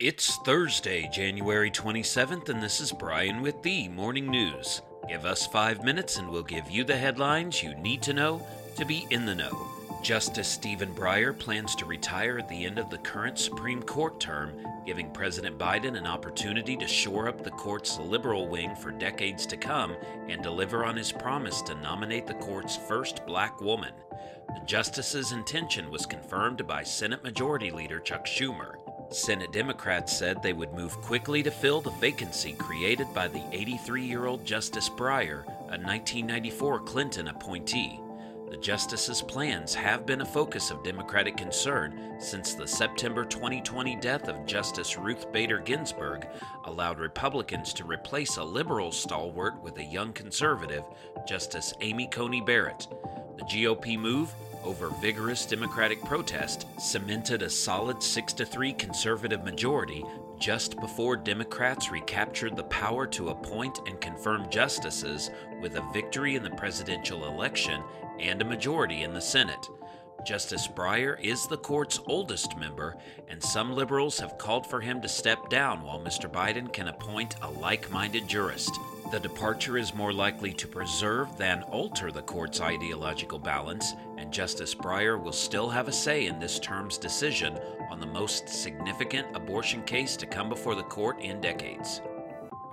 It's Thursday, January 27th, and this is Brian with the Morning News. Give us five minutes and we'll give you the headlines you need to know to be in the know. Justice Stephen Breyer plans to retire at the end of the current Supreme Court term, giving President Biden an opportunity to shore up the court's liberal wing for decades to come and deliver on his promise to nominate the court's first black woman. The justice's intention was confirmed by Senate Majority Leader Chuck Schumer. Senate Democrats said they would move quickly to fill the vacancy created by the 83 year old Justice Breyer, a 1994 Clinton appointee. The justice's plans have been a focus of Democratic concern since the September 2020 death of Justice Ruth Bader Ginsburg allowed Republicans to replace a liberal stalwart with a young conservative, Justice Amy Coney Barrett. The GOP move over vigorous Democratic protest cemented a solid 6 to 3 conservative majority just before Democrats recaptured the power to appoint and confirm justices with a victory in the presidential election and a majority in the Senate. Justice Breyer is the court's oldest member, and some liberals have called for him to step down while Mr. Biden can appoint a like minded jurist. The departure is more likely to preserve than alter the court's ideological balance, and Justice Breyer will still have a say in this term's decision on the most significant abortion case to come before the court in decades.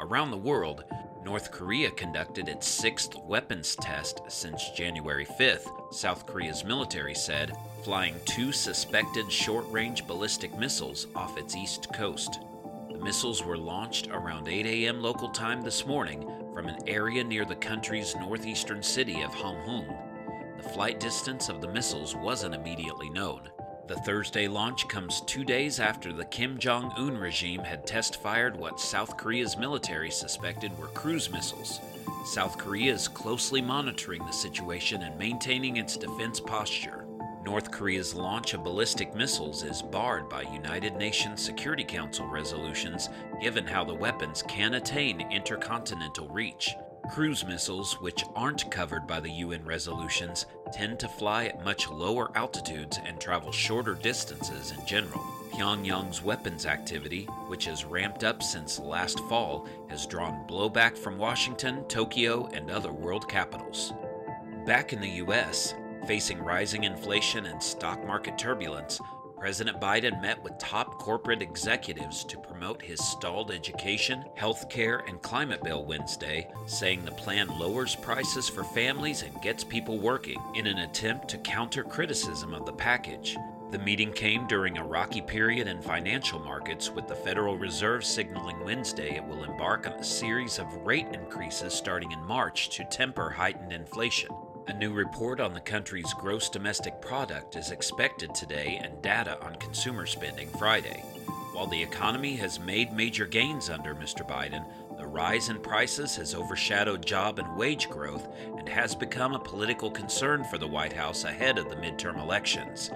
Around the world, North Korea conducted its sixth weapons test since January 5th, South Korea's military said, flying two suspected short range ballistic missiles off its east coast. Missiles were launched around 8 a.m. local time this morning from an area near the country's northeastern city of Hamhung. The flight distance of the missiles wasn't immediately known. The Thursday launch comes two days after the Kim Jong un regime had test fired what South Korea's military suspected were cruise missiles. South Korea is closely monitoring the situation and maintaining its defense posture. North Korea's launch of ballistic missiles is barred by United Nations Security Council resolutions given how the weapons can attain intercontinental reach. Cruise missiles, which aren't covered by the UN resolutions, tend to fly at much lower altitudes and travel shorter distances in general. Pyongyang's weapons activity, which has ramped up since last fall, has drawn blowback from Washington, Tokyo, and other world capitals. Back in the US, Facing rising inflation and stock market turbulence, President Biden met with top corporate executives to promote his stalled education, health care, and climate bill Wednesday, saying the plan lowers prices for families and gets people working in an attempt to counter criticism of the package. The meeting came during a rocky period in financial markets, with the Federal Reserve signaling Wednesday it will embark on a series of rate increases starting in March to temper heightened inflation. A new report on the country's gross domestic product is expected today and data on consumer spending Friday. While the economy has made major gains under Mr. Biden, the rise in prices has overshadowed job and wage growth and has become a political concern for the White House ahead of the midterm elections.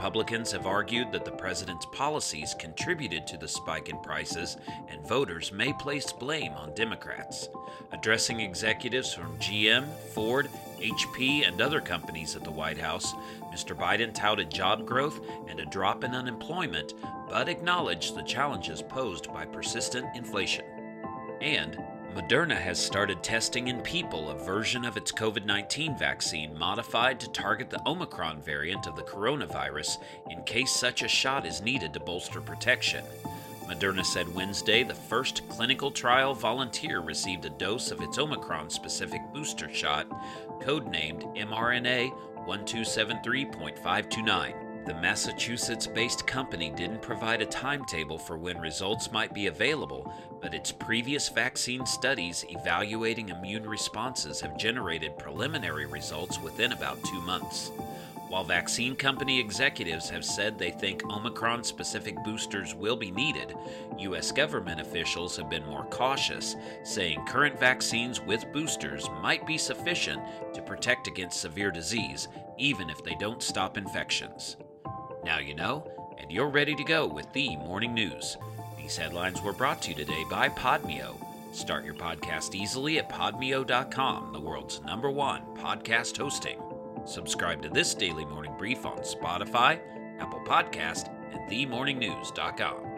Republicans have argued that the president's policies contributed to the spike in prices, and voters may place blame on Democrats. Addressing executives from GM, Ford, HP, and other companies at the White House, Mr. Biden touted job growth and a drop in unemployment, but acknowledged the challenges posed by persistent inflation. And Moderna has started testing in people a version of its COVID 19 vaccine modified to target the Omicron variant of the coronavirus in case such a shot is needed to bolster protection. Moderna said Wednesday the first clinical trial volunteer received a dose of its Omicron specific booster shot, codenamed mRNA 1273.529. The Massachusetts based company didn't provide a timetable for when results might be available, but its previous vaccine studies evaluating immune responses have generated preliminary results within about two months. While vaccine company executives have said they think Omicron specific boosters will be needed, U.S. government officials have been more cautious, saying current vaccines with boosters might be sufficient to protect against severe disease, even if they don't stop infections. Now you know, and you're ready to go with the morning news. These headlines were brought to you today by Podmeo. Start your podcast easily at podmeo.com, the world's number one podcast hosting. Subscribe to this daily morning brief on Spotify, Apple Podcast, and themorningnews.com.